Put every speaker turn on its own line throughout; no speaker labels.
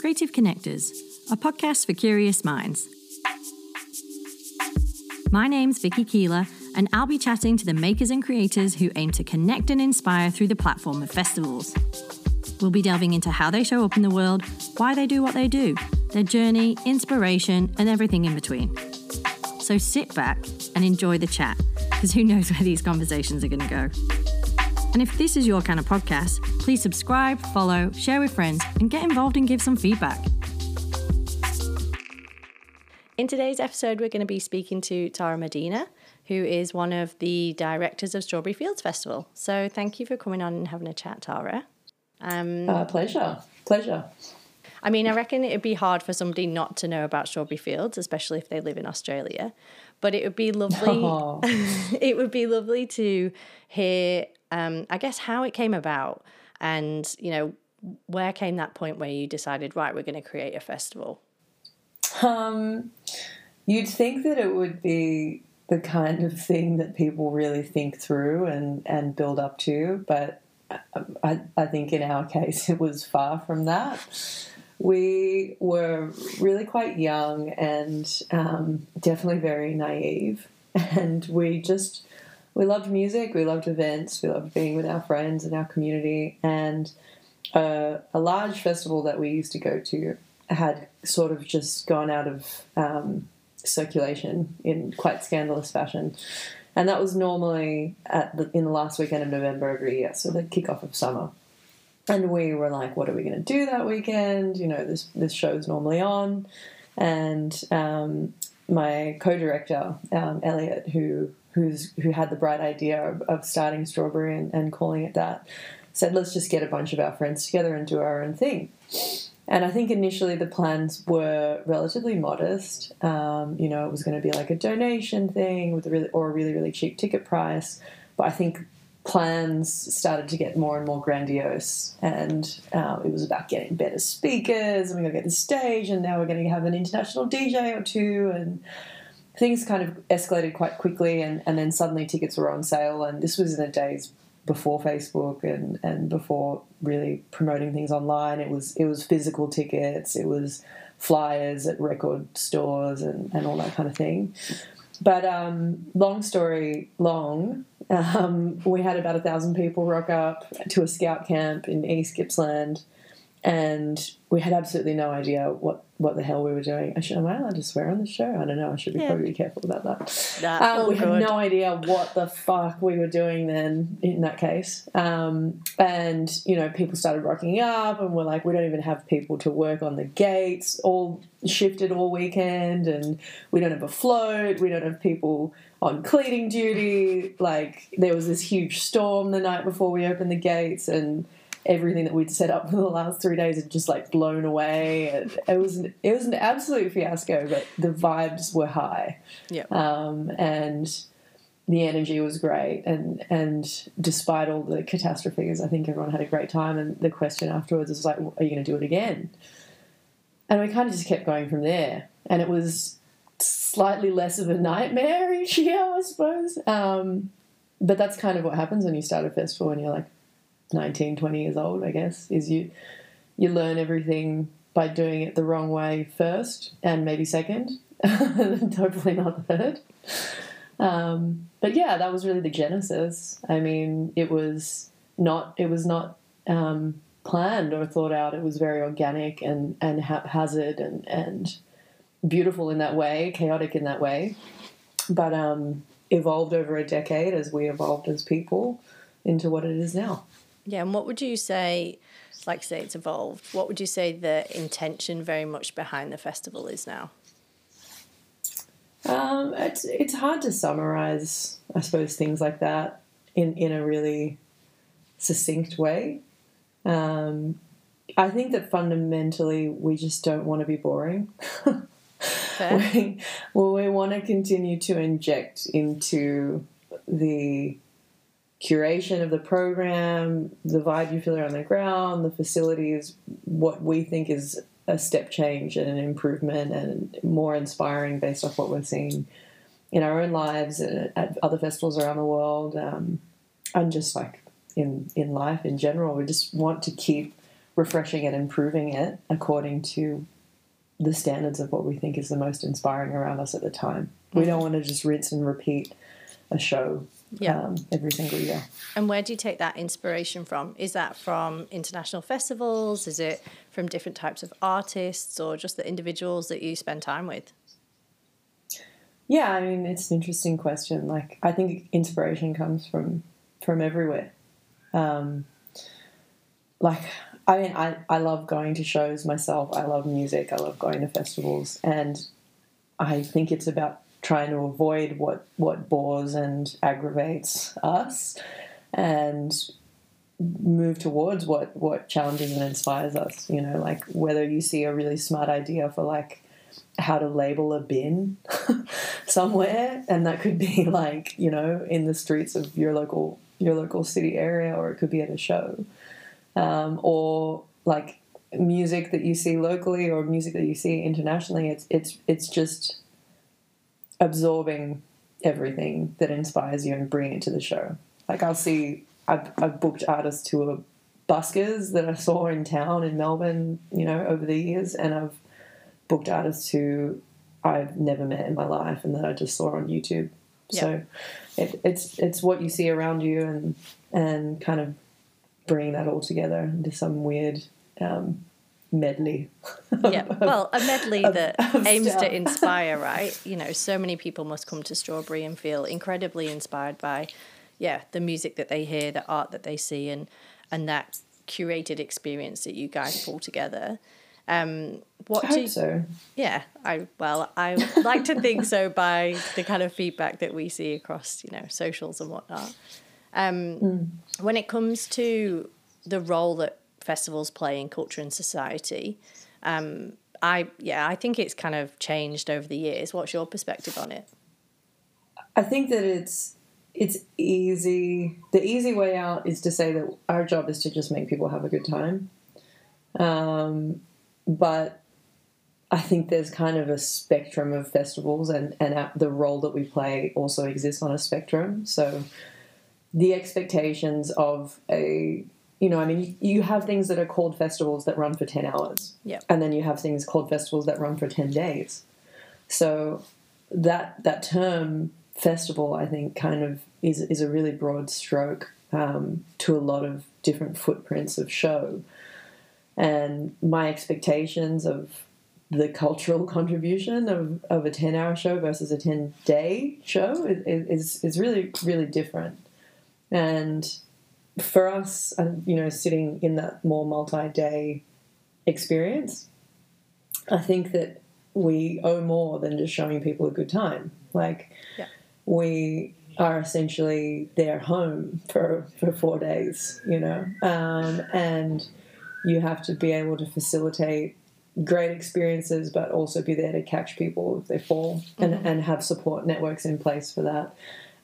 Creative Connectors, a podcast for curious minds. My name's Vicky Keeler, and I'll be chatting to the makers and creators who aim to connect and inspire through the platform of festivals. We'll be delving into how they show up in the world, why they do what they do, their journey, inspiration, and everything in between. So sit back and enjoy the chat, because who knows where these conversations are going to go. And if this is your kind of podcast, please subscribe, follow, share with friends, and get involved and give some feedback. In today's episode, we're going to be speaking to Tara Medina, who is one of the directors of Strawberry Fields Festival. So thank you for coming on and having a chat, Tara.
Um, uh, pleasure. Pleasure.
I mean, I reckon it'd be hard for somebody not to know about Strawberry Fields, especially if they live in Australia. But it would be lovely. Oh. it would be lovely to hear, um, I guess, how it came about, and you know, where came that point where you decided, right, we're going to create a festival.
Um, you'd think that it would be the kind of thing that people really think through and and build up to, but I, I think in our case it was far from that we were really quite young and um, definitely very naive. And we just, we loved music, we loved events, we loved being with our friends and our community. And uh, a large festival that we used to go to had sort of just gone out of um, circulation in quite scandalous fashion. And that was normally at the, in the last weekend of November every year, so the kickoff of summer and we were like, what are we going to do that weekend? You know, this this show's normally on, and um, my co-director um, Elliot, who who's who had the bright idea of, of starting Strawberry and, and, calling it that, said, let's just get a bunch of our friends together and do our own thing. And I think initially the plans were relatively modest. Um, you know, it was going to be like a donation thing with a really or a really really cheap ticket price. But I think plans started to get more and more grandiose, and uh, it was about getting better speakers, and we're going to get the stage, and now we're going to have an international DJ or two, and things kind of escalated quite quickly, and, and then suddenly tickets were on sale, and this was in the days before Facebook and, and before really promoting things online. It was it was physical tickets, it was flyers at record stores, and, and all that kind of thing. But um, long story long, um, we had about a thousand people rock up to a scout camp in East Gippsland, and we had absolutely no idea what, what the hell we were doing. I should, am I allowed to swear on the show? I don't know. I should be yeah. probably careful about that. Nah, um, we good. had no idea what the fuck we were doing then. In that case, um, and you know, people started rocking up, and we're like, we don't even have people to work on the gates. All shifted all weekend, and we don't have a float. We don't have people on cleaning duty. Like there was this huge storm the night before we opened the gates, and everything that we'd set up for the last three days had just like blown away. And it was an, it was an absolute fiasco, but the vibes were high.
Yeah.
Um, and the energy was great, and and despite all the catastrophes, I think everyone had a great time. And the question afterwards was like, "Are you going to do it again?" And we kind of just kept going from there. And it was slightly less of a nightmare each year, I suppose. Um, but that's kind of what happens when you start a festival and you're like 19, 20 years old, I guess, is you you learn everything by doing it the wrong way first and maybe second, hopefully not third. Um, but yeah, that was really the genesis. I mean, it was not it was not um, planned or thought out. It was very organic and and haphazard and and beautiful in that way, chaotic in that way, but um, evolved over a decade as we evolved as people into what it is now.
Yeah, and what would you say, like say it's evolved, what would you say the intention very much behind the festival is now?
Um, it's it's hard to summarize, I suppose, things like that in in a really succinct way. Um, I think that fundamentally we just don't want to be boring. we, well, we want to continue to inject into the curation of the program, the vibe you feel on the ground, the facilities, what we think is a step change and an improvement and more inspiring based off what we're seeing in our own lives and at other festivals around the world, um, and just like in in life in general. We just want to keep refreshing and improving it according to the standards of what we think is the most inspiring around us at the time. We don't want to just rinse and repeat a show
Yeah.
um, every single year.
And where do you take that inspiration from? Is that from international festivals? Is it from different types of artists or just the individuals that you spend time with?
Yeah, I mean it's an interesting question. Like I think inspiration comes from from everywhere. Um, like I mean I, I love going to shows myself. I love music. I love going to festivals and I think it's about trying to avoid what what bores and aggravates us and move towards what what challenges and inspires us, you know, like whether you see a really smart idea for like how to label a bin somewhere and that could be like you know in the streets of your local your local city area or it could be at a show. Um, or like music that you see locally or music that you see internationally it's it's it's just absorbing everything that inspires you and bringing it to the show like i'll see i've, I've booked artists who are buskers that i saw in town in melbourne you know over the years and i've booked artists who I've never met in my life and that I just saw on YouTube. So it, it's it's what you see around you and and kind of bringing that all together into some weird um, medley.
Yeah, well, a medley that aims to inspire, right? You know, so many people must come to Strawberry and feel incredibly inspired by, yeah, the music that they hear, the art that they see, and and that curated experience that you guys pull together. Um, what
I
do you,
so.
Yeah, I well, I like to think so by the kind of feedback that we see across, you know, socials and whatnot. Um, When it comes to the role that festivals play in culture and society, um, I yeah, I think it's kind of changed over the years. What's your perspective on it?
I think that it's it's easy. The easy way out is to say that our job is to just make people have a good time. Um, but I think there's kind of a spectrum of festivals, and and the role that we play also exists on a spectrum. So the expectations of a you know, I mean, you have things that are called festivals that run for 10 hours.
Yep.
And then you have things called festivals that run for 10 days. So that that term festival, I think, kind of is, is a really broad stroke um, to a lot of different footprints of show. And my expectations of the cultural contribution of, of a 10 hour show versus a 10 day show is, is, is really, really different. And for us, uh, you know, sitting in that more multi day experience, I think that we owe more than just showing people a good time. Like,
Yeah.
we are essentially their home for, for four days, you know, um, and you have to be able to facilitate great experiences, but also be there to catch people if they fall and, and have support networks in place for that.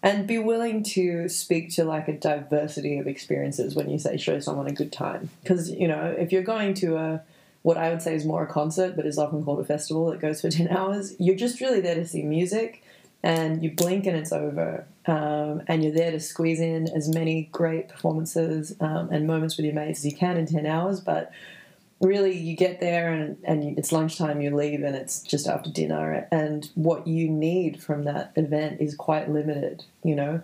And be willing to speak to like a diversity of experiences when you say show someone a good time. Because, you know, if you're going to a what I would say is more a concert, but is often called a festival that goes for 10 hours, you're just really there to see music and you blink and it's over. Um, and you're there to squeeze in as many great performances um, and moments with your mates as you can in 10 hours. But really, you get there and, and it's lunchtime, you leave, and it's just after dinner. And what you need from that event is quite limited, you know.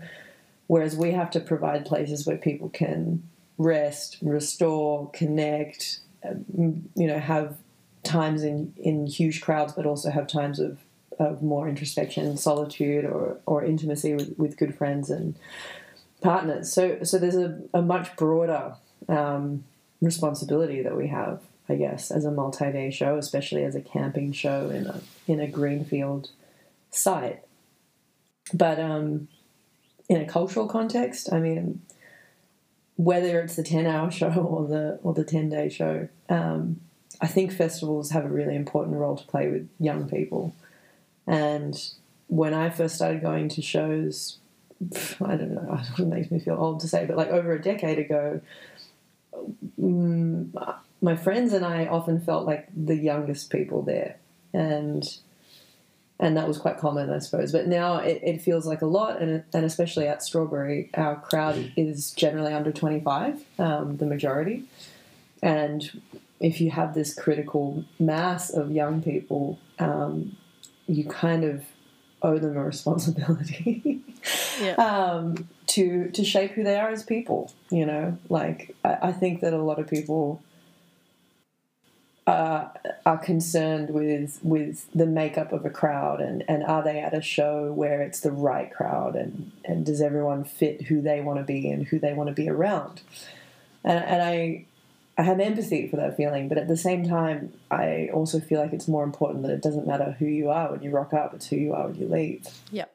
Whereas we have to provide places where people can rest, restore, connect, um, you know, have times in, in huge crowds, but also have times of, of more introspection, solitude, or, or intimacy with, with good friends and partners. So, so there's a, a much broader um, responsibility that we have, I guess, as a multi-day show, especially as a camping show in a in a greenfield site. But um, in a cultural context, I mean, whether it's the ten-hour show or the or the ten-day show, um, I think festivals have a really important role to play with young people. And when I first started going to shows, I don't know, it makes me feel old to say, but like over a decade ago, mm, my friends and I often felt like the youngest people there, and and that was quite common, I suppose. But now it, it feels like a lot, and and especially at Strawberry, our crowd is generally under twenty five, um, the majority, and if you have this critical mass of young people, um, you kind of owe them a responsibility
Yeah.
um, to to shape who they are as people. You know, like I, I think that a lot of people uh, are concerned with with the makeup of a crowd and, and are they at a show where it's the right crowd and, and does everyone fit who they want to be and who they want to be around? And, and I I have empathy for that feeling but at the same time I also feel like it's more important that it doesn't matter who you are when you rock up it's who you are when you leave.
Yep.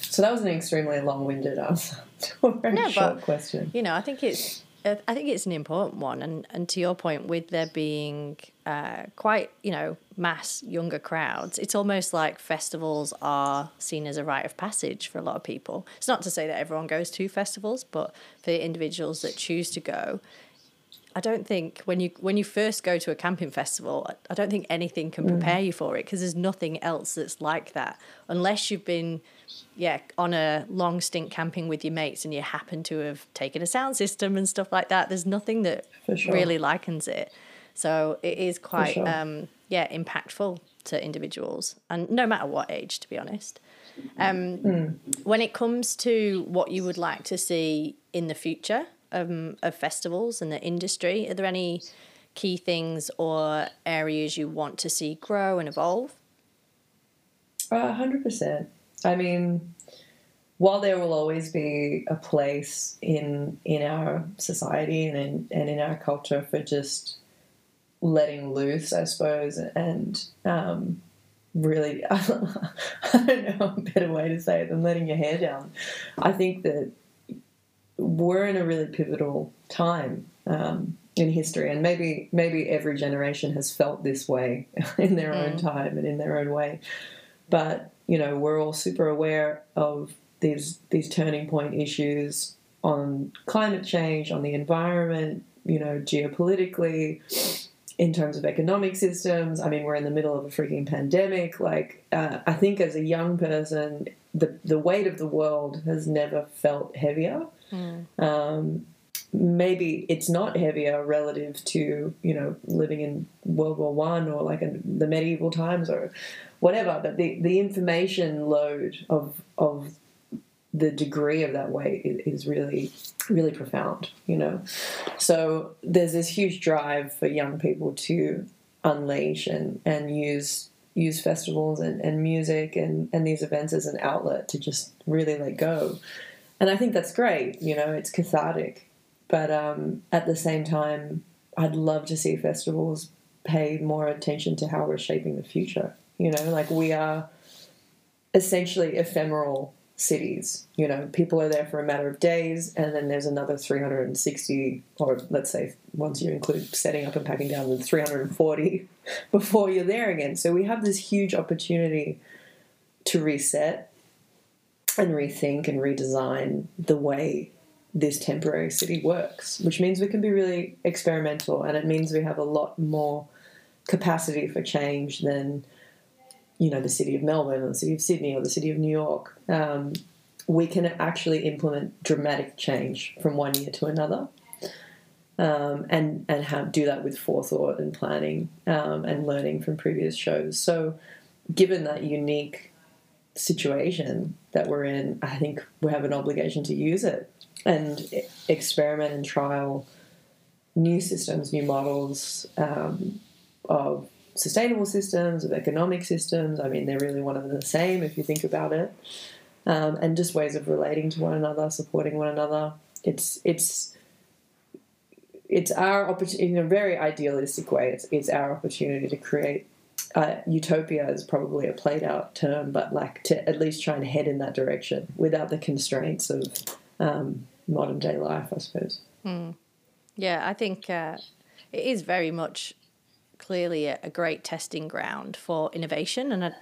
so that was an extremely long-winded answer to a very
No,
short
but-
question.
you know, I think it's I think it's an important one, and and to your point, with there being uh, quite you know mass younger crowds, it's almost like festivals are seen as a rite of passage for a lot of people. It's not to say that everyone goes to festivals, but for individuals that choose to go, I don't think when you when you first go to a camping festival, I- don't think anything can prepare you for it because there's nothing else that's like that unless you've been yeah on a long stint camping with your mates and you happen to have taken a sound system and stuff like that. There's nothing that
sure.
really likens it. So it is quite
sure.
um, yeah impactful to individuals and no matter what age, to be honest. Um, When it comes to what you would like to see in the future um, of festivals and the industry, are there any key things or areas you want to see grow and evolve?
Hundred percent. I mean, while there will always be a place in in our society and in, and in our culture for just letting loose, I suppose, and um, really, I don't know a better way to say it than letting your hair down. I think that we're in a really pivotal time um, in history, and maybe maybe every generation has felt this way in their own time and in their own way. But you know, we're all super aware of these these turning point issues on climate change, on the environment, you know, geopolitically, in terms of economic systems. I mean, we're in the middle of a freaking pandemic. Like, uh, I think as a young person, the the weight of the world has never felt heavier. Um, maybe it's not heavier relative to you know living in World War One or like in the medieval times or whatever. But the, the information load of of the degree of that weight is really really profound. You know, so there's this huge drive for young people to unleash and and use use festivals and, and music and, and these events as an outlet to just really let go. And I think that's great, you know, it's cathartic. But um, at the same time, I'd love to see festivals pay more attention to how we're shaping the future. You know, like we are essentially ephemeral cities. You know, people are there for a matter of days, and then there's another 360, or let's say once you include setting up and packing down, the 340 before you're there again. So we have this huge opportunity to reset and rethink and redesign the way this temporary city works, which means we can be really experimental and it means we have a lot more capacity for change than you know the city of Melbourne or the city of Sydney or the city of New York. Um, we can actually implement dramatic change from one year to another, um, and and have, do that with forethought and planning um, and learning from previous shows. So, given that unique situation that we're in, I think we have an obligation to use it and experiment and trial new systems, new models um, of sustainable systems, of economic systems. I mean, they're really one and the same if you think about it, um, and just ways of relating to one another, supporting one another. It's it's it's our opportunity in a very idealistic way. It's, it's our opportunity to create uh, utopia is probably a played out term, but like to at least try and head in that direction without the constraints of um, modern day life, I suppose.
Yeah, I think uh, it is very much clearly a, a great testing ground for innovation, and I,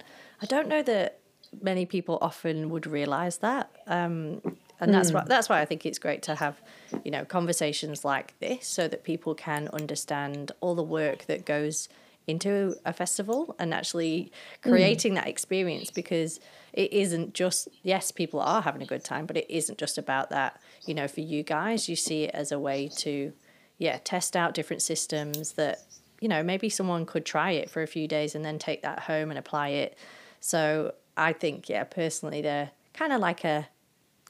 I don't know that many people often would realize that. Um, and that's why that's why I think it's great to have, you know, conversations like this, so that people can understand all the work that goes into a festival and actually creating that experience because it isn't just yes people are having a good time but it isn't just about that you know for you guys you see it as a way to yeah, test out different systems that, you know, maybe someone could try it for a few days and then take that home and apply it. So I think, yeah, personally, they're kind of like a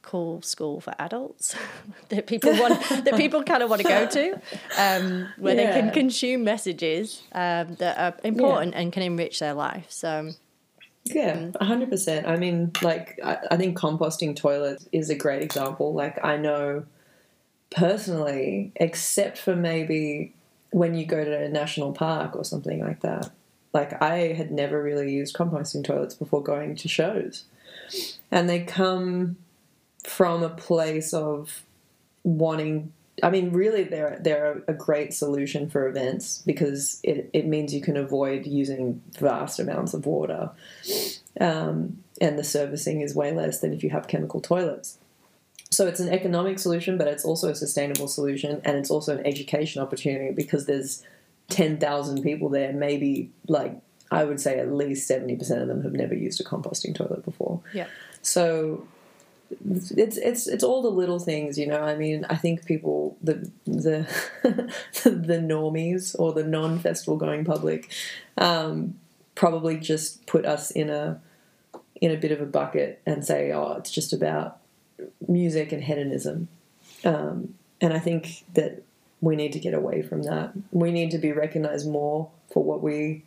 cool school for adults that people want that people kind of want to go to um, where yeah. they can consume messages um, that are important yeah. and can enrich their life so
yeah, hundred percent. I mean, like I, I think composting toilets is a great example. Like I know personally, except for maybe when you go to a national park or something like that. Like I had never really used composting toilets before going to shows, and they come from a place of wanting I mean, really, they're they're a great solution for events because it, it means you can avoid using vast amounts of water, um, and the servicing is way less than if you have chemical toilets. So it's an economic solution, but it's also a sustainable solution, and it's also an education opportunity because there's ten thousand people there. Maybe like I would say at least seventy percent of them have never used a composting toilet before.
Yeah.
So it's it's it's all the little things, you know. I mean, I think people the the the normies or the non-festival going public um, probably just put us in a in a bit of a bucket and say, oh, it's just about music and hedonism. Um, and I think that we need to get away from that. We need to be recognized more for what we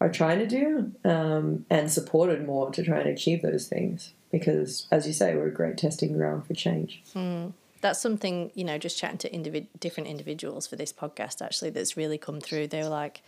are trying to do um, and supported more to try and achieve those things because, as you say, we're a great testing ground for change.
Mm. That's something, you know, just chatting to individ- different individuals for this podcast actually that's really come through. They were like,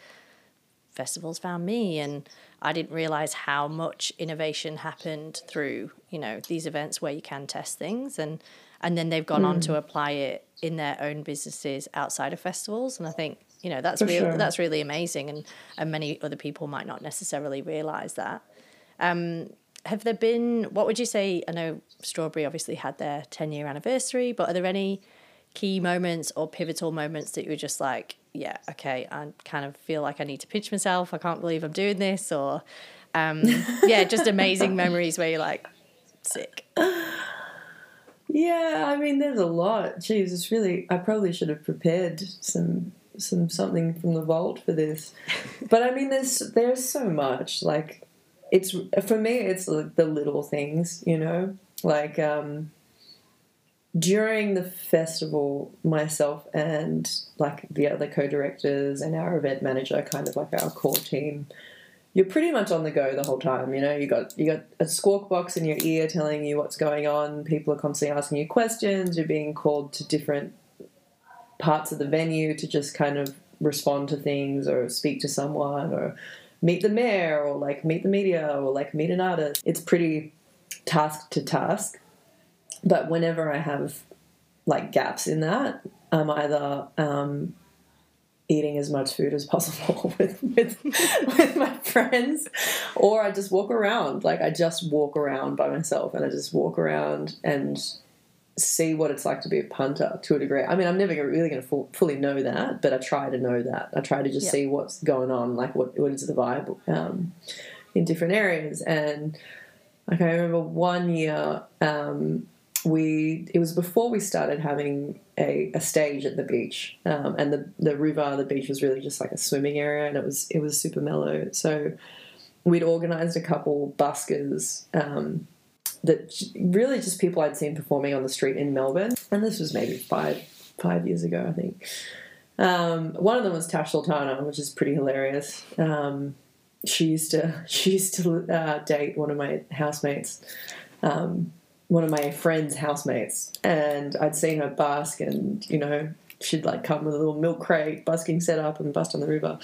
festivals found me and I didn't realize how much innovation happened through, you know, these events where you can test things and and then they've gone mm. on to hmm. apply it in their own businesses outside of festivals and I think you know that's really sure. that's really amazing and and many other people might not necessarily realize that um, have there been what would you say i know strawberry obviously had their 10 year anniversary but are there any key moments or pivotal moments that you were just like yeah okay i kind of feel like i need to pinch myself. I can't believe i'm doing this or um, yeah just amazing memories where you're like sick.
Yeah i mean there's a lot. Jeez it's really i probably should have prepared some some something from the vault for this. But i mean there's there's so much like it's for me it's the little things you know? Like um, during the festival myself and like the other co-directors and our event manager kind of like our core team you're pretty much on the go the whole time you know you got you got a squawk box in your ear telling you what's going on people are constantly asking you questions you're being called to different parts of the venue to just kind of respond to things or speak to someone or meet the mayor or like meet the media or like meet an artist. It's pretty task to task. But whenever I have like gaps in that, I'm either um, eating as much food as possible with, with, with my friends, or I just walk around. Like I just walk around by myself, and I just walk around and see what it's like to be a punter to a degree. I mean, I'm never really going to fully know that, but I try to know that. I try to just see what's going on, like what what is the vibe um, in different areas. And like I remember one year, um, we it was before we started having a, a stage at the beach, um, and the the river, the beach was really just like a swimming area, and it was it was super mellow. So we'd organised a couple buskers. Um, that really just people I'd seen performing on the street in Melbourne, and this was maybe five five years ago, I think. Um, one of them was Tash Sultana, which is pretty hilarious. Um, she used to she used to uh, date one of my housemates, um, one of my friends' housemates, and I'd seen her busk, and you know she'd like come with a little milk crate, busking set up, and bust on the river.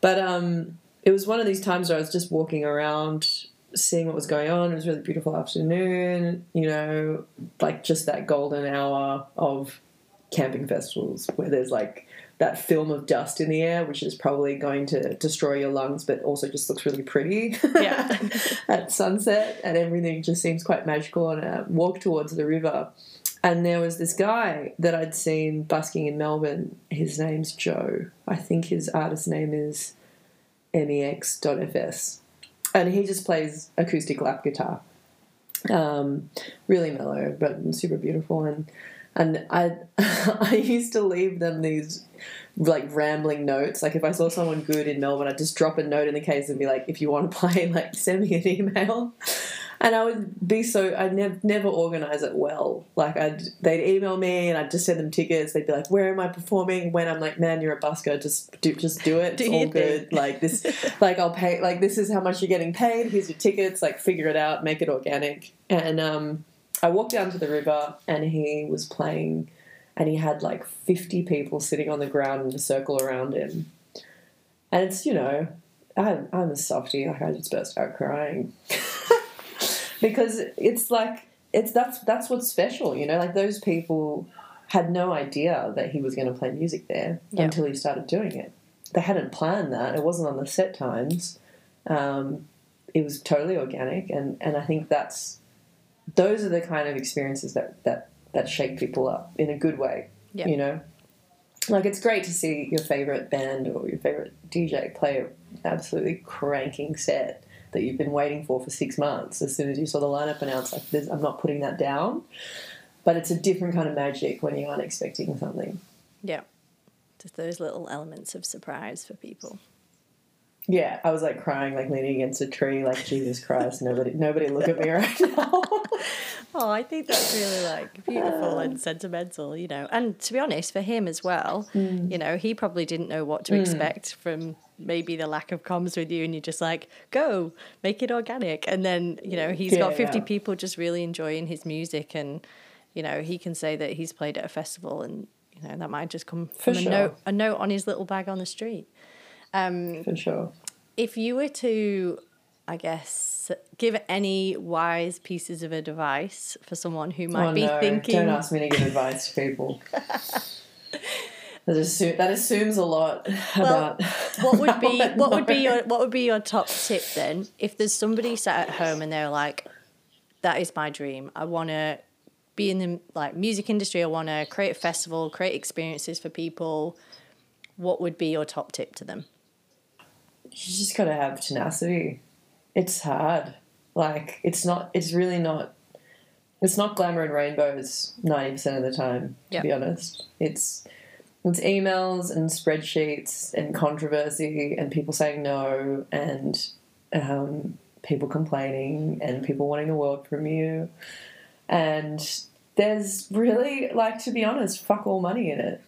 But um, it was one of these times where I was just walking around seeing what was going on. It was really beautiful afternoon, you know, like just that golden hour of camping festivals where there's like that film of dust in the air, which is probably going to destroy your lungs, but also just looks really pretty
yeah.
at sunset, and everything just seems quite magical. And I walk towards the river, and there was this guy that I'd seen busking in Melbourne. His name's Joe. I think his artist name is MEX.fs and he just plays acoustic lap guitar. Um, really mellow, but super beautiful. And and I I used to leave them these like rambling notes. Like if I saw someone good in Melbourne, I'd just drop a note in the case and be like, if you want to play, like send me an email. And I would be so I'd never never organize it well. Like I'd they'd email me and I'd just send them tickets. They'd be like, "Where am I performing?" When I'm like, "Man, you're a busker. Just do just do it. It's
Do
all
your thing."
good. Like this, like I'll pay. Like this is how much you're getting paid. Here's your tickets. Like figure it out. Make it organic." And um, I walked down to the river and he was playing, and he had like 50 people sitting on the ground in a circle around him. And it's you know, I'm I'm a softie. Like I just burst out crying because it's like it's that's that's what's special, you know. Like those people had no idea that he was going to play music there
Yeah.
until he started doing it. They hadn't planned that. It wasn't on the set times. Um, it was totally organic, and and I think that's those are the kind of experiences that that that shake people up in a good way.
Yeah.
You know, like it's great to see your favorite band or your favorite DJ play an absolutely cranking set that you've been waiting for for six months. As soon as you saw the lineup announced, like I'm not putting that down, but it's a different kind of magic when you aren't expecting something.
Yeah. Just those little elements of surprise for people.
Yeah, I was like crying, like leaning against a tree, like Jesus Christ, nobody, nobody, look at me right now.
Oh, I think that's really like beautiful and sentimental, you know. And to be honest, for him as well,
Mm.
you know, he probably didn't know what to expect from maybe the lack of comms with you, and you're just like, go, make it organic. And then, you know, he's got 50
yeah.
people just really enjoying his music, and, you know, he can say that he's played at a festival, and, you know, that might just come
For
from a
sure.
note, a note on his little bag on the street. Um,
for sure.
if you were to, I guess, give any wise pieces of advice for someone who might
oh
be
no!
thinking,
Don't ask me to give advice to people. that, assume, that assumes a lot
Well,
about
what would be what would be your what would be your top tip then? If there's somebody sat at home and they're like, "That is my dream. I want to be in the like music industry. I want to create a festival, create experiences for people." What would be your top tip to them?
You just got to have tenacity. It's hard. Like it's not. It's really not. It's not glamour and rainbows ninety percent of the time. To
Yeah.
be honest, it's it's emails and spreadsheets and controversy and people saying no and um, people complaining and people wanting the world from you. And there's really, like, to be honest, fuck all money in it.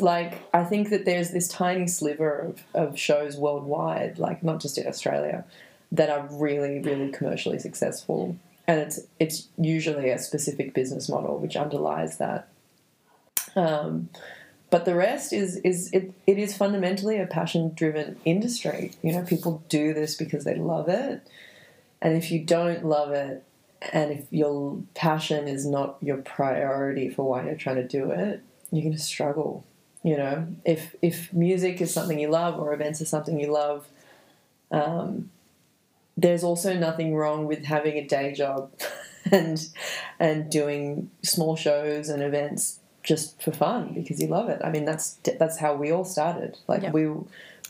Like, I think that there's this tiny sliver of, of shows worldwide, like, not just in Australia, that are really, really commercially successful. And it's, it's usually a specific business model which underlies that. Um, but the rest is is it, it is fundamentally a passion driven industry. You know, people do this because they love it. And if you don't love it and if your passion is not your priority for why you're trying to do it, you're gonna struggle. You know, if if music is something you love or events is something you love, um, there's also nothing wrong with having a day job and and doing small shows and events just for fun because you love it. I mean, that's that's how we all started. Like
Yeah.
we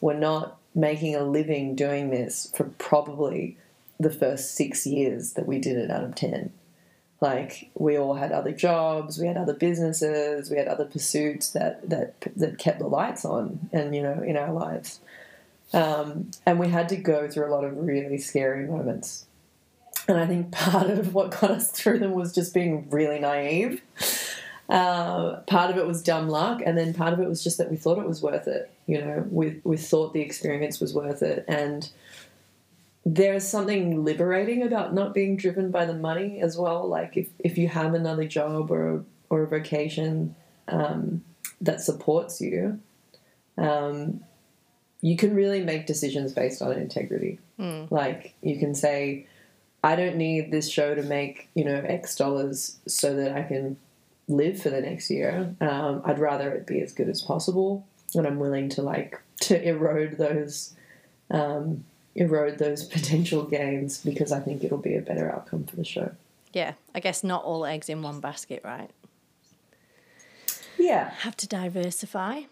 were not making a living doing this for probably the first six years that we did it out of ten. Like we all had other jobs, we had other businesses, we had other pursuits that that that kept the lights on, and you know, in our lives. Um, and we had to go through a lot of really scary moments. And I think part of what got us through them was just being really naive. Uh, part of it was dumb luck, and then part of it was just that we thought it was worth it. You know, we we thought the experience was worth it, and there's something liberating about not being driven by the money as well. Like if, if you have another job or or a vocation um, that supports you, um, you can really make decisions based on integrity. Like you can say, I don't need this show to make you know X dollars so that I can live for the next year. Um, I'd rather it be as good as possible, and I'm willing to like to erode those um, erode those potential gains because I think it'll be a better outcome for the show.
Yeah, I guess not all eggs in one basket, right?
Yeah,
Have to diversify.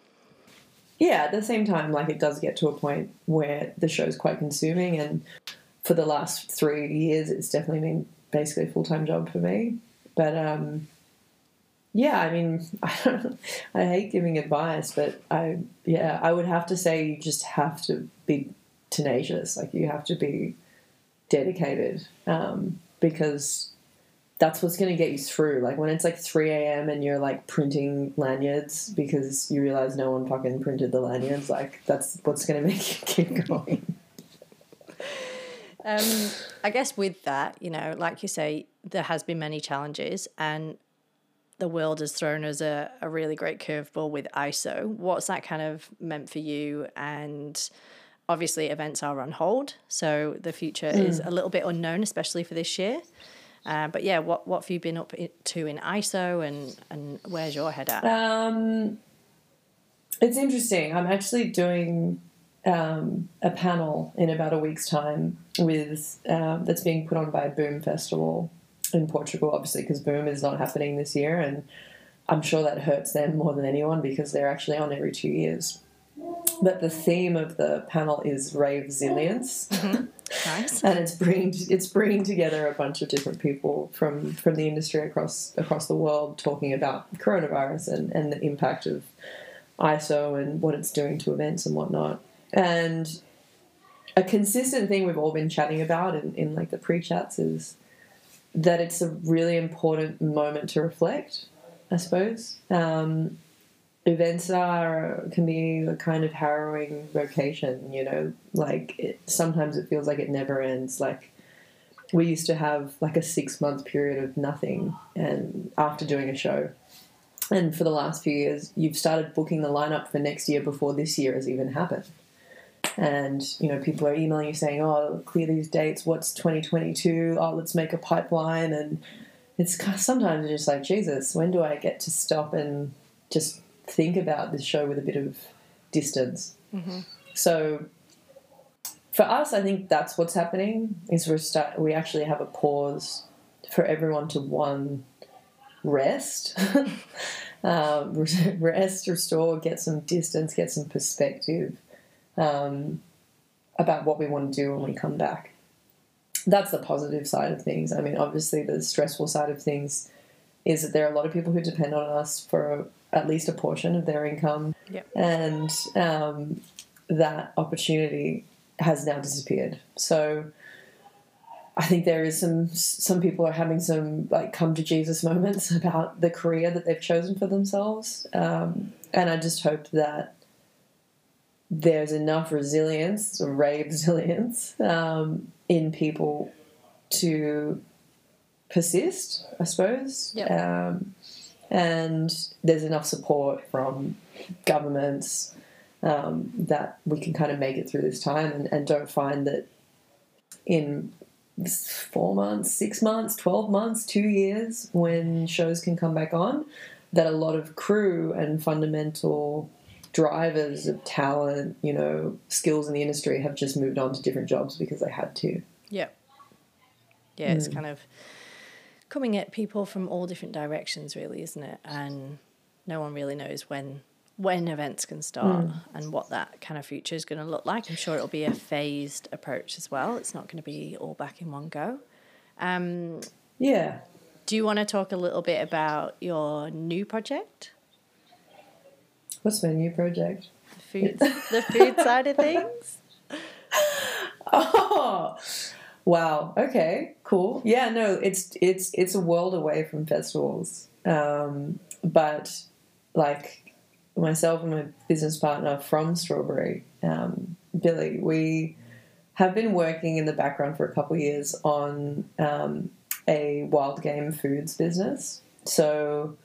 yeah. At the same time, like it does get to a point where the show's quite consuming, and for the last three years, it's definitely been basically a full time job for me. But um, yeah, I mean, I, I hate giving advice, but I yeah, I would have to say you just have to be tenacious. Like you have to be dedicated um, because that's what's going to get you through. Like when it's like 3 a.m. and you're like printing lanyards because you realize no one fucking printed the lanyards, like that's what's going to make you keep going.
Um, I guess with that, you know, like you say, there has been many challenges, and the world has thrown us a, a really great curveball with ISO. What's that kind of meant for you? And obviously, events are on hold, so the future mm. is a little bit unknown, especially for this year. Uh, but yeah, what what have you been up to in ISO, and and where's your head at?
Um, it's interesting. I'm actually doing um, a panel in about a week's time with um, that's being put on by Boom Festival in Portugal, obviously because Boom is not happening this year, and I'm sure that hurts them more than anyone because they're actually on every two years. But the theme of the panel is rave resilience.
Mm-hmm. Nice.
and it's bringing it's bringing together a bunch of different people from from the industry across across the world talking about coronavirus and, and the impact of ISO and what it's doing to events and whatnot. And a consistent thing we've all been chatting about in, in like the pre-chats is that it's a really important moment to reflect, I suppose. Um, events are can be a kind of harrowing vocation, you know, like it, sometimes it feels like it never ends. Like we used to have like a six month period of nothing and after doing a show. And for the last few years, you've started booking the lineup for next year before this year has even happened and you know people are emailing you saying oh clear these dates what's 2022 oh let's make a pipeline and it's sometimes just like jesus when do i get to stop and just think about this show with a bit of distance
mm-hmm.
so for us i think that's what's happening is we start we actually have a pause for everyone to one rest um, rest restore get some distance get some perspective um, about what we want to do when we come back. That's the positive side of things. I mean, obviously, the stressful side of things is that there are a lot of people who depend on us for at least a portion of their income,
yep.
and um, that opportunity has now disappeared. So. I think there is some some people are having some like come to Jesus moments about the career that they've chosen for themselves, um, and I just hope that there's enough resilience, rave resilience, um, in people to persist, I suppose.
Yep.
Um, and there's enough support from governments um, that we can kind of make it through this time and, and don't find that in four months, six months, 12 months, two years, when shows can come back on, that a lot of crew and fundamental drivers of talent, you know, skills in the industry have just moved on to different jobs because they had to.
Yeah. Yeah, it's mm. kind of coming at people from all different directions really, isn't it? And no one really knows when when events can start mm. and what that kind of future is going to look like. I'm sure it'll be a phased approach as well. It's not going to be all back in one go. Um,
yeah.
Do you want to talk a little bit about your new project?
What's my new project?
The food, the food side of things.
Oh, wow. Okay, cool. Yeah, no, it's it's it's a world away from festivals. Um, but like myself and my business partner from Strawberry, um, Billy, we have been working in the background for a couple years on um, a wild game foods business. So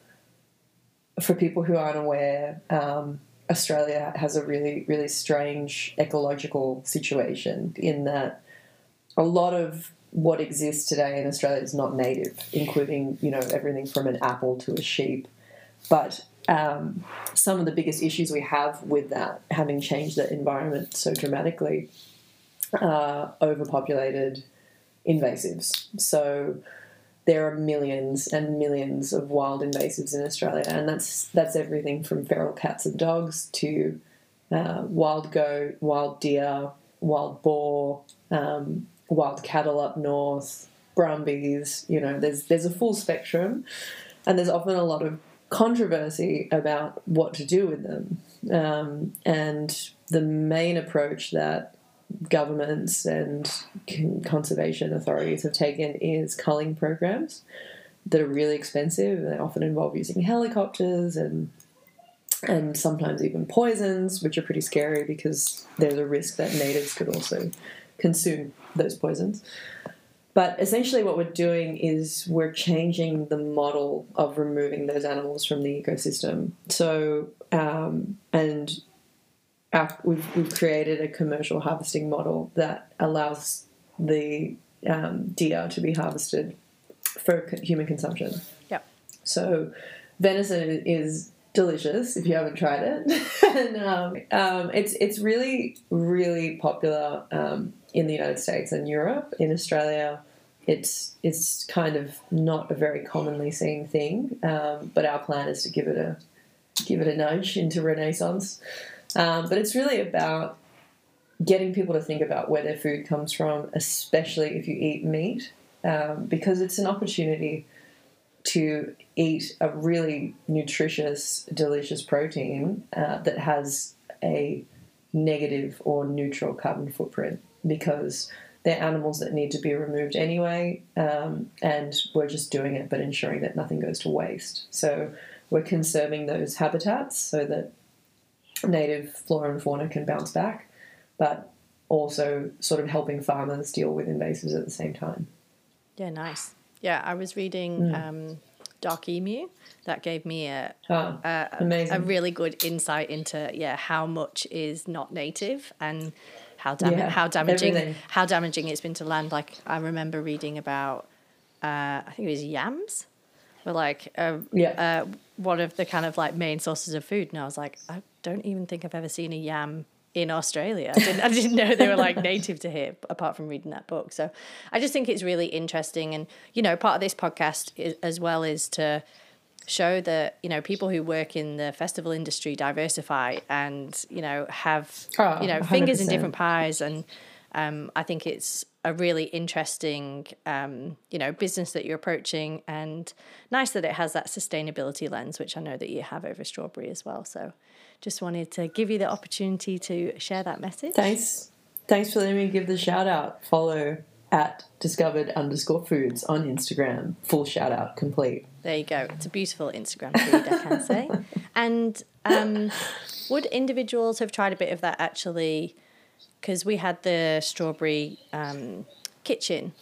for people who aren't aware, um, Australia has a really, really strange ecological situation in that a lot of what exists today in Australia is not native, including you know everything from an apple to a sheep. But um, some of the biggest issues we have with that, having changed the environment so dramatically, are overpopulated invasives. So there are millions and millions of wild invasives in Australia, and that's that's everything from feral cats and dogs to uh, wild goat, wild deer, wild boar, um, wild cattle up north, brumbies. You know, there's there's a full spectrum, and there's often a lot of controversy about what to do with them. Um, and the main approach that governments and conservation authorities have taken is culling programs that are really expensive. They often involve using helicopters and and sometimes even poisons, which are pretty scary because there's a risk that natives could also consume those poisons. But essentially, what we're doing is we're changing the model of removing those animals from the ecosystem. So, um, and our, we've, we've created a commercial harvesting model that allows the um, deer to be harvested for human consumption.
Yep.
So, venison is delicious if you haven't tried it, and um, um, it's it's really really popular um, in the United States and Europe. In Australia, it's it's kind of not a very commonly seen thing, um, but our plan is to give it a give it a nudge into Renaissance. Um, but it's really about getting people to think about where their food comes from, especially if you eat meat, um, because it's an opportunity to eat a really nutritious, delicious protein uh, that has a negative or neutral carbon footprint because they're animals that need to be removed anyway, um, and we're just doing it but ensuring that nothing goes to waste. So we're conserving those habitats so that native flora and fauna can bounce back, but also sort of helping farmers deal with invasives at the same time.
Yeah, nice. Yeah, I was reading mm. um, Dark Emu. That gave me a,
oh,
a, a, really good insight into yeah how much is not native and how dam- yeah, how damaging everything. how damaging it's been to land. Like I remember reading about uh, I think it was yams, were like uh,
yeah.
Uh, one of the kind of like main sources of food, and I was like I don't even think I've ever seen a yam in Australia. I didn't, I didn't know they were like native to here, apart from reading that book. So I just think it's really interesting. And, you know, part of this podcast is, as well is to show that, you know, people who work in the festival industry diversify and, you know, have, oh, you know, 100%. fingers in different pies. And um, I think it's a really interesting, um, you know, business that you're approaching and nice that it has that sustainability lens, which I know that you have over strawberry as well. So just wanted to give you the opportunity to share that message.
Thanks. Thanks for letting me give the shout out. Follow at discovered underscore foods on Instagram. Full shout out complete.
There you go. It's a beautiful Instagram feed, I can say. And um, would individuals have tried a bit of that actually? Because we had the strawberry um, kitchen.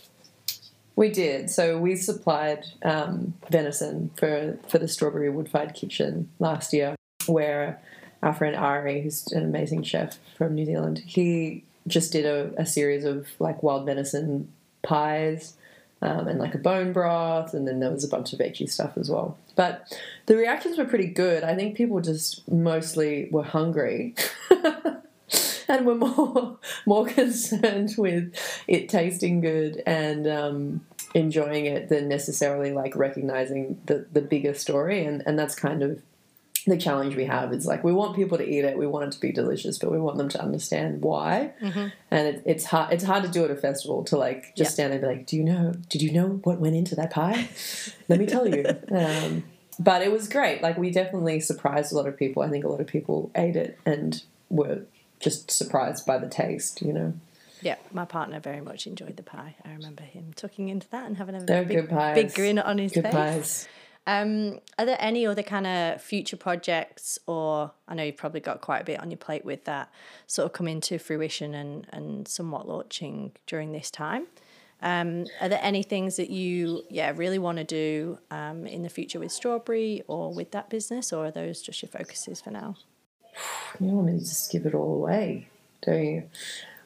We did. So we supplied um, venison for, for the strawberry wood fired kitchen last year, where our friend Ari, who's an amazing chef from New Zealand, he just did a, a series of like wild venison pies um, and like a bone broth, and then there was a bunch of veggie stuff as well. But the reactions were pretty good. I think people just mostly were hungry. and were more more concerned with it tasting good and um, enjoying it than necessarily like recognizing the the bigger story and and that's kind of the challenge we have is like we want people to eat it, we want it to be delicious, but we want them to understand why. Mm-hmm. And it, it's hard. It's hard to do at a festival to like just stand there and be like, "Do you know? Did you know what went into that pie? Let me tell you." Um, but it was great. Like we definitely surprised a lot of people. I think a lot of people ate it and were just surprised by the taste. You know.
Yeah, my partner very much enjoyed the pie. I remember him tucking into that and having a
They're
big, big grin on his
good
face.
Pies.
Um, are there any other kind of future projects, or I know you've probably got quite a bit on your plate with that, sort of coming to fruition and and somewhat launching during this time? Um, are there any things that you, yeah, really want to do um, in the future with strawberry or with that business, or are those just your focuses for now?
You want me to just give it all away, don't you?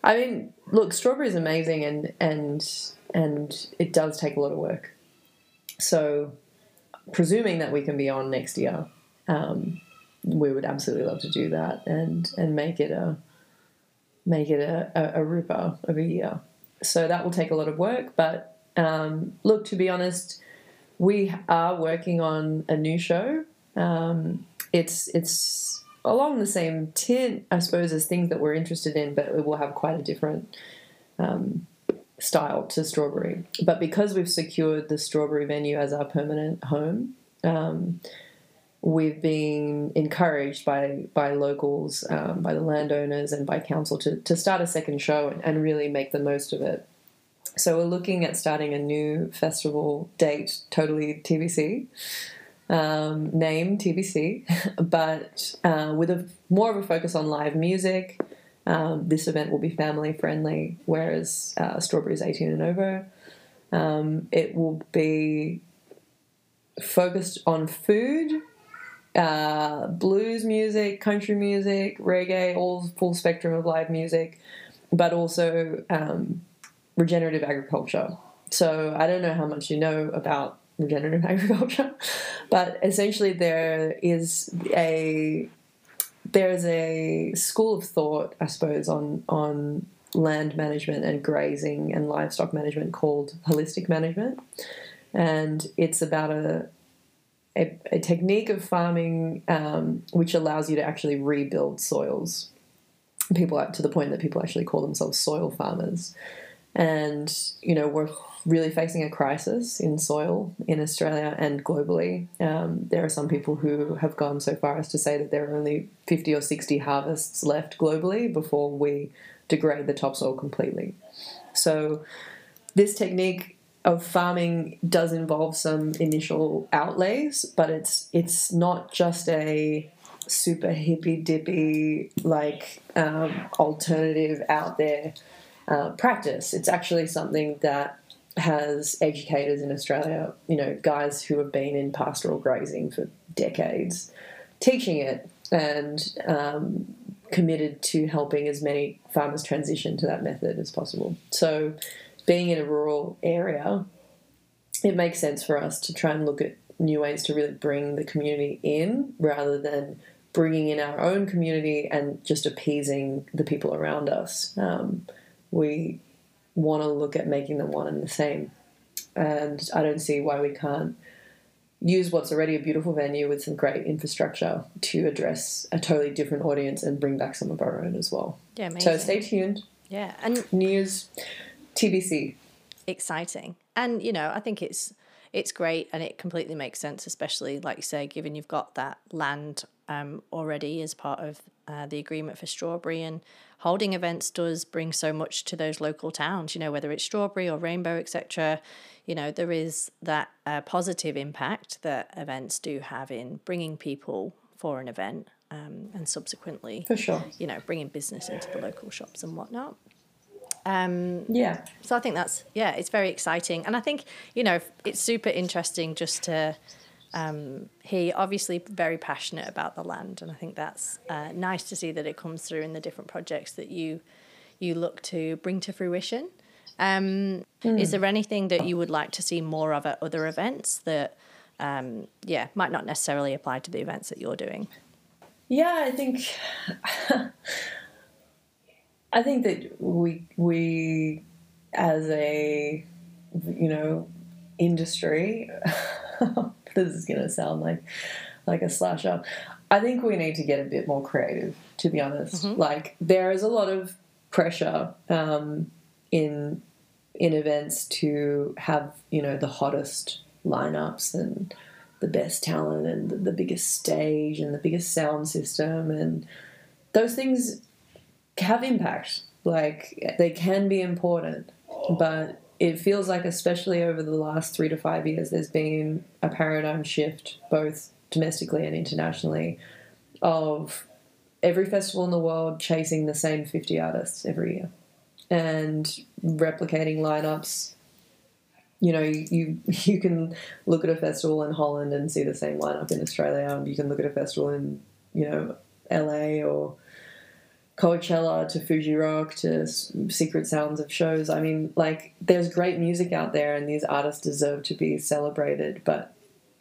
I mean, look, strawberry is amazing, and and and it does take a lot of work. So presuming that we can be on next year, um, we would absolutely love to do that and and make it a make it a, a, a ripper of a year. So that will take a lot of work, but um, look, to be honest, we are working on a new show. Um, it's it's along the same tint, I suppose, as things that we're interested in, but it will have quite a different um, style to strawberry. But because we've secured the strawberry venue as our permanent home, um, we've been encouraged by by locals, um, by the landowners, and by council to, to start a second show and, and really make the most of it. So we're looking at starting a new festival date, totally TBC, um, name TBC, but uh, with a more of a focus on live music. Um, this event will be family friendly, whereas uh, Strawberries 18 and over. Um, it will be focused on food, uh, blues music, country music, reggae, all the full spectrum of live music, but also um, regenerative agriculture. So I don't know how much you know about regenerative agriculture, but essentially there is a there's a school of thought, I suppose, on on land management and grazing and livestock management called holistic management, and it's about a a, a technique of farming um, which allows you to actually rebuild soils. People to the point that people actually call themselves soil farmers, and you know we're really facing a crisis in soil in Australia and globally. Um, there are some people who have gone so far as to say that there are only 50 or 60 harvests left globally before we degrade the topsoil completely. So, this technique of farming does involve some initial outlays, but it's it's not just a super hippy dippy like um, alternative out there uh, practice. It's actually something that has educators in Australia, you know, guys who have been in pastoral grazing for decades, teaching it and um, committed to helping as many farmers transition to that method as possible. So, being in a rural area, it makes sense for us to try and look at new ways to really bring the community in rather than bringing in our own community and just appeasing the people around us. Um, we want to look at making them one and the same. And I don't see why we can't use what's already a beautiful venue with some great infrastructure to address a totally different audience and bring back some of our own as well.
Yeah, amazing.
So stay tuned.
Yeah, and
news, TBC.
Exciting, and you know, I think it's it's great and it completely makes sense, especially like you say, given you've got that land um, already as part of uh, the agreement for Strawberry. And holding events does bring so much to those local towns you know whether it's strawberry or rainbow etc you know there is that uh, positive impact that events do have in bringing people for an event um, and subsequently
for sure.
you know bringing business into the local shops and whatnot. Um,
yeah.
so i think that's yeah it's very exciting. And i think you know it's super interesting just to um, he obviously very passionate about the land, and I think that's uh, nice to see that it comes through in the different projects that you you look to bring to fruition. Um, mm. Is there anything that you would like to see more of at other events that, um, yeah, might not necessarily apply to the events that you're doing?
Yeah, I think I think that we we as a you know industry this is going to sound like like a slasher. I think we need to get a bit more creative, to be honest. Mm-hmm. Like there is a lot of pressure um, in in events to have you know the hottest lineups and the best talent and the, the biggest stage and the biggest sound system and those things have impact. Like they can be important, but it feels like, especially over the last three to five years, there's been a paradigm shift, both domestically and internationally, of every festival in the world chasing the same 50 artists every year and replicating lineups. You know, you you can look at a festival in Holland and see the same lineup in Australia. You can look at a festival in you know LA or Coachella to Fuji Rock to Secret Sounds of shows. I mean, like, there's great music out there, and these artists deserve to be celebrated. But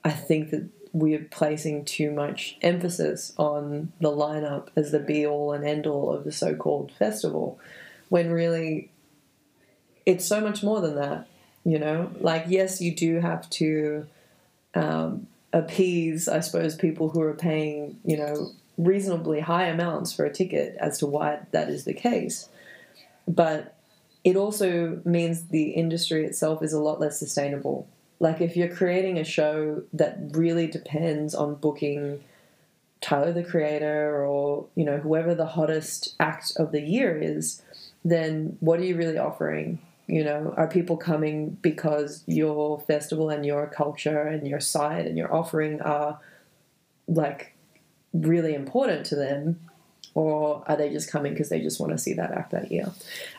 I think that we're placing too much emphasis on the lineup as the be all and end all of the so called festival, when really it's so much more than that. You know, like, yes, you do have to um, appease, I suppose, people who are paying, you know, reasonably high amounts for a ticket as to why that is the case. But it also means the industry itself is a lot less sustainable. Like if you're creating a show that really depends on booking Tyler the Creator or you know whoever the hottest act of the year is, then what are you really offering? You know, are people coming because your festival and your culture and your site and your offering are like really important to them, or are they just coming because they just want to see that act that year?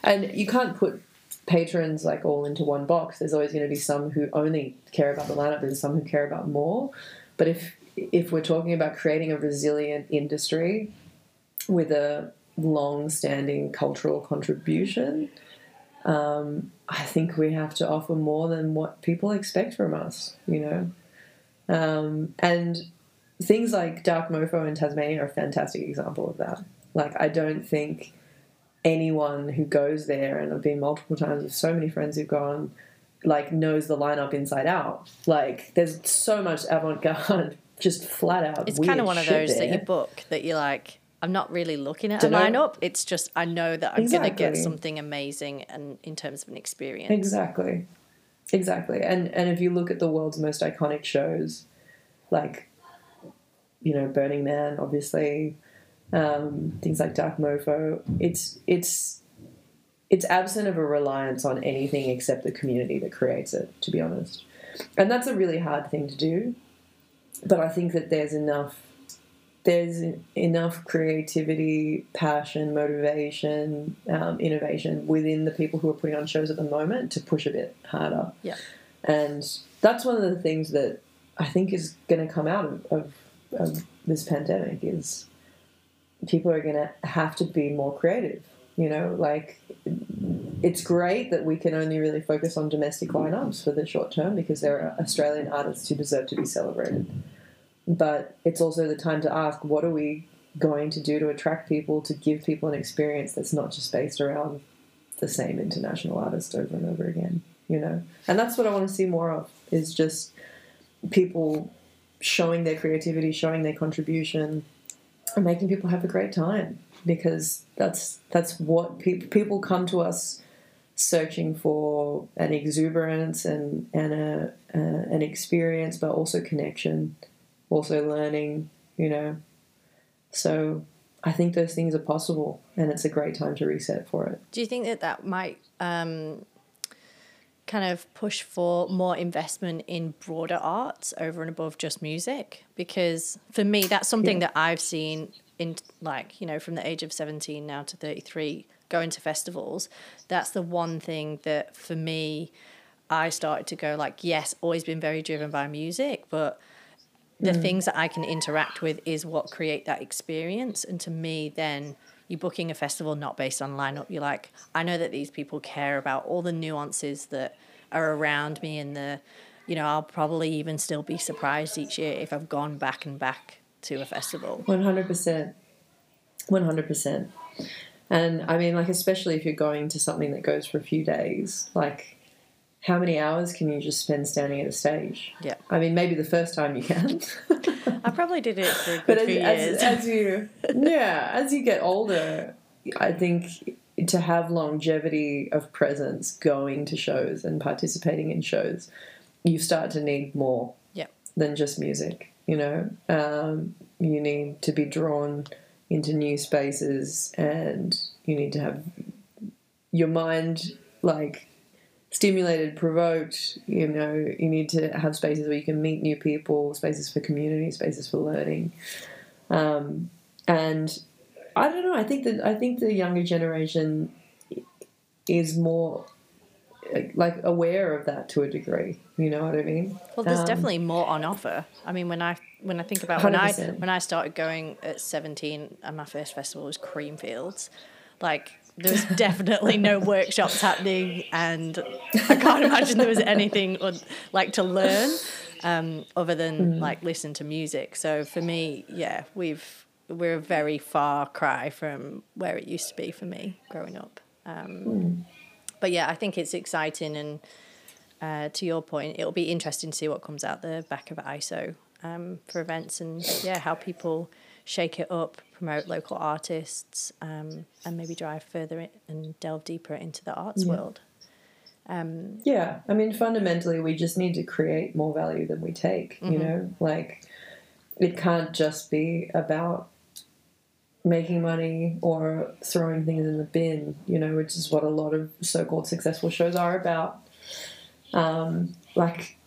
And you can't put patrons like all into one box. There's always going to be some who only care about the lineup there's some who care about more. But if if we're talking about creating a resilient industry with a long-standing cultural contribution, um, I think we have to offer more than what people expect from us. You know, um, and things like Dark Mofo in Tasmania are a fantastic example of that. Like, I don't think anyone who goes there, and I've been multiple times with so many friends who've gone, like knows the lineup inside out. Like, there's so much avant-garde, just flat out.
It's kind of one of those that you book that you're like, I'm not really looking at
Dunno.
a lineup. It's just I know that I'm going to get something amazing and in terms of an experience.
Exactly. Exactly. And and if you look at the world's most iconic shows, like you know, Burning Man, obviously, um, things like Dark Mofo, it's it's it's absent of a reliance on anything except the community that creates it, to be honest. And that's a really hard thing to do. But I think that there's enough there's enough creativity, passion, motivation, um, innovation within the people who are putting on shows at the moment to push a bit harder.
Yeah.
And that's one of the things that I think is going to come out of, of, of this pandemic is people are going to have to be more creative. You know, like it's great that we can only really focus on domestic lineups for the short term because there are Australian artists who deserve to be celebrated. But it's also the time to ask what are we going to do to attract people, to give people an experience that's not just based around the same international artist over and over again, you know? And that's what I want to see more of is just people showing their creativity, showing their contribution, and making people have a great time because that's that's what people people come to us searching for an exuberance and and a, uh, an experience, but also connection, also learning. You know, so I think those things are possible, and it's a great time to reset for it.
Do you think that that might um, kind of push for more investment in broader arts over and above just music? Because for me, that's something
Yeah.
that I've seen in like you know from the age of 17 now to 33 going to festivals that's the one thing that for me i started to go like yes always been very driven by music but the mm. things that i can interact with is what create that experience and to me then you're booking a festival not based on lineup you're like i know that these people care about all the nuances that are around me and the you know i'll probably even still be surprised each year if i've gone back and back to a festival
One hundred percent, one hundred percent. And I mean, like, especially if you're going to something that goes for a few days, like, how many hours can you just spend standing at a stage?
Yeah.
I mean, maybe the first time you can.
I probably did it for a good
but as,
few years.
as, as you yeah as you get older i think to have longevity of presence going to shows and participating in shows you start to need more
Yep.
than just music you know um, you need to be drawn into new spaces and you need to have your mind like stimulated, provoked. You know, you need to have spaces where you can meet new people, spaces for community, spaces for learning. Um, and I don't know. I think that I think the younger generation is more like aware of that to a degree. You know what I mean?
Well, there's
Um,
definitely more on offer. I mean, when I when I think about when I when I started going at 17 and my first festival was Creamfields, like there was definitely no workshops happening, and I can't imagine there was anything or, like to learn um, other than like listen to music. So for me, yeah, we've we're a very far cry from where it used to be for me growing up. Um, But yeah, I think it's exciting and uh, to your point, it'll be interesting to see what comes out the back of ISO um, for events and yeah, how people shake it up, promote local artists, um, and maybe drive further and delve deeper into the arts world.
Um,
Yeah, I mean, fundamentally, we just need to create more value than we take. You know, like it can't just be about making money or throwing things in the bin. You know, which is what a lot of so-called successful shows are about. Um, like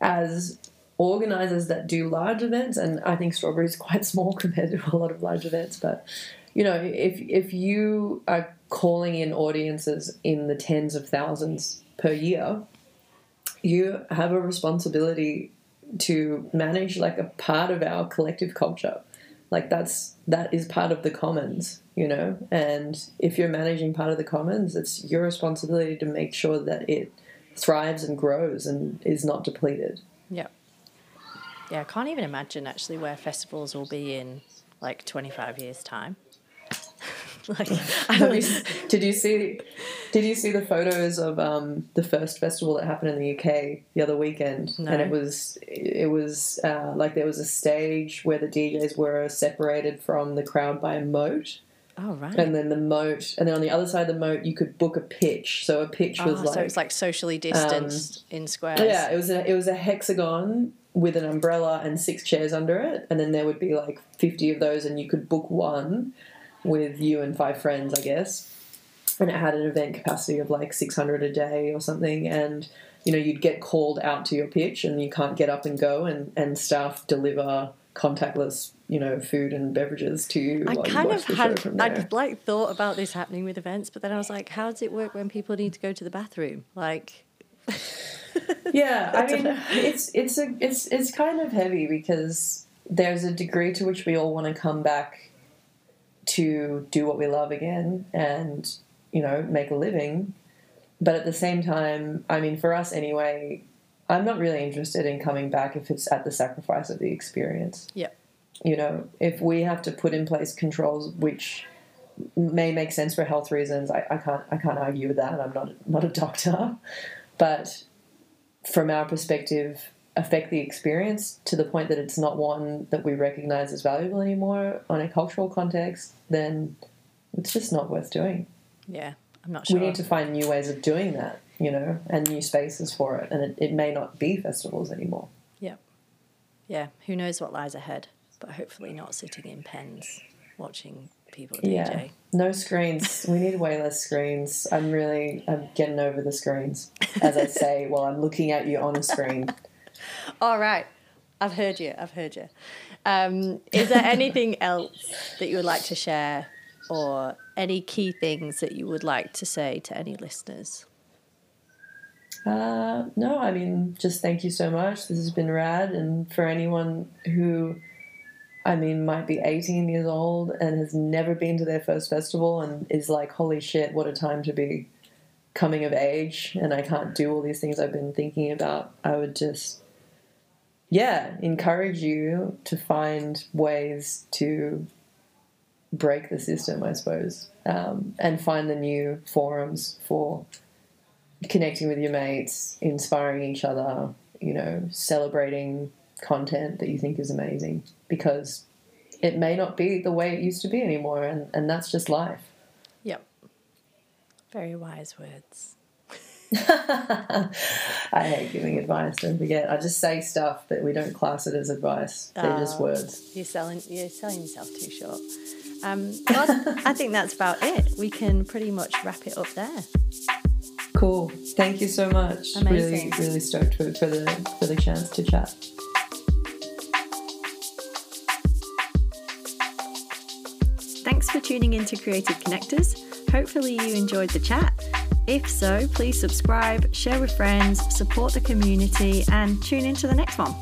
as organizers that do large events, and I think Strawberry is quite small compared to a lot of large events, but you know, if if you are calling in audiences in the tens of thousands per year, you have a responsibility to manage like a part of our collective culture. Like that's that is part of the commons, you know. And if you're managing part of the commons, it's your responsibility to make sure that it thrives and grows and is not depleted.
yeah. Yeah, I can't even imagine actually where festivals will be in like 25 years' time. like, I
Have
mean,
you- did you see? Did you see the photos of um, the first festival that happened in the UK the other weekend?
No.
And it was it was uh, like there was a stage where the DJs were separated from the crowd by a moat,
oh, right.
and then the moat, and then on the other side of the moat you could book a pitch. So a pitch was
Oh,
like,
so it's like socially distanced in squares.
yeah, it was a it was a hexagon with an umbrella and six chairs under it, and then there would be like fifty of those, and you could book one with you and five friends, I guess. And it had an event capacity of like six hundred a day or something, and you know you'd get called out to your pitch, and you can't get up and go, and and staff deliver contactless, you know, food and beverages to you.
I
while you
kind of had. I'd like thought about this happening with events, but then I was like, how does it work when people need to go to the bathroom? Like,
Yeah, I mean, it's it's a it's it's kind of heavy because there's a degree to which we all want to come back to do what we love again and you know make a living, but at the same time, I mean, for us anyway, I'm not really interested in coming back if it's at the sacrifice of the experience.
Yep.
You know, if we have to put in place controls which may make sense for health reasons, I, I can't I can't argue with that. I'm not not a doctor, but from our perspective, affect the experience to the point that it's not one that we recognize as valuable anymore on a cultural context, then it's just not worth doing.
yeah, I'm not sure.
We need to find new ways of doing that, you know, and new spaces for it. And it, it may not be festivals anymore.
yeah, Yeah, who knows what lies ahead, but hopefully not sitting in pens watching people
Yeah.
DJ.
No screens. we need way less screens. I'm really I'm getting over the screens, as I say while I'm looking at you on a screen.
All right. I've heard you. I've heard you. Um, is there anything else that you would like to share or any key things that you would like to say to any listeners?
Uh, no, I mean, just thank you so much. This has been rad. And for anyone who, I mean, might be 18 years old and has never been to their first festival and is like, holy shit, what a time to be coming of age and I can't do all these things I've been thinking about, I would just, yeah, encourage you to find ways to break the system, I suppose, um, and find the new forums for connecting with your mates, inspiring each other, you know, celebrating content that you think is amazing because it may not be the way it used to be anymore, and, and that's just life.
Yep. Very wise words.
I hate giving advice, don't forget. I just say stuff, but we don't class it as advice. They're just
Oh.
words.
You're selling you're selling yourself too short. Um, well, I think that's about it. We can pretty much wrap it up there.
Cool. Thank you so much.
Amazing.
Really, really stoked for, for the for the chance to chat.
Thanks for tuning in to Creative Connectors. Hopefully, you enjoyed the chat. If so, please subscribe, share with friends, support the community, and tune into the next one.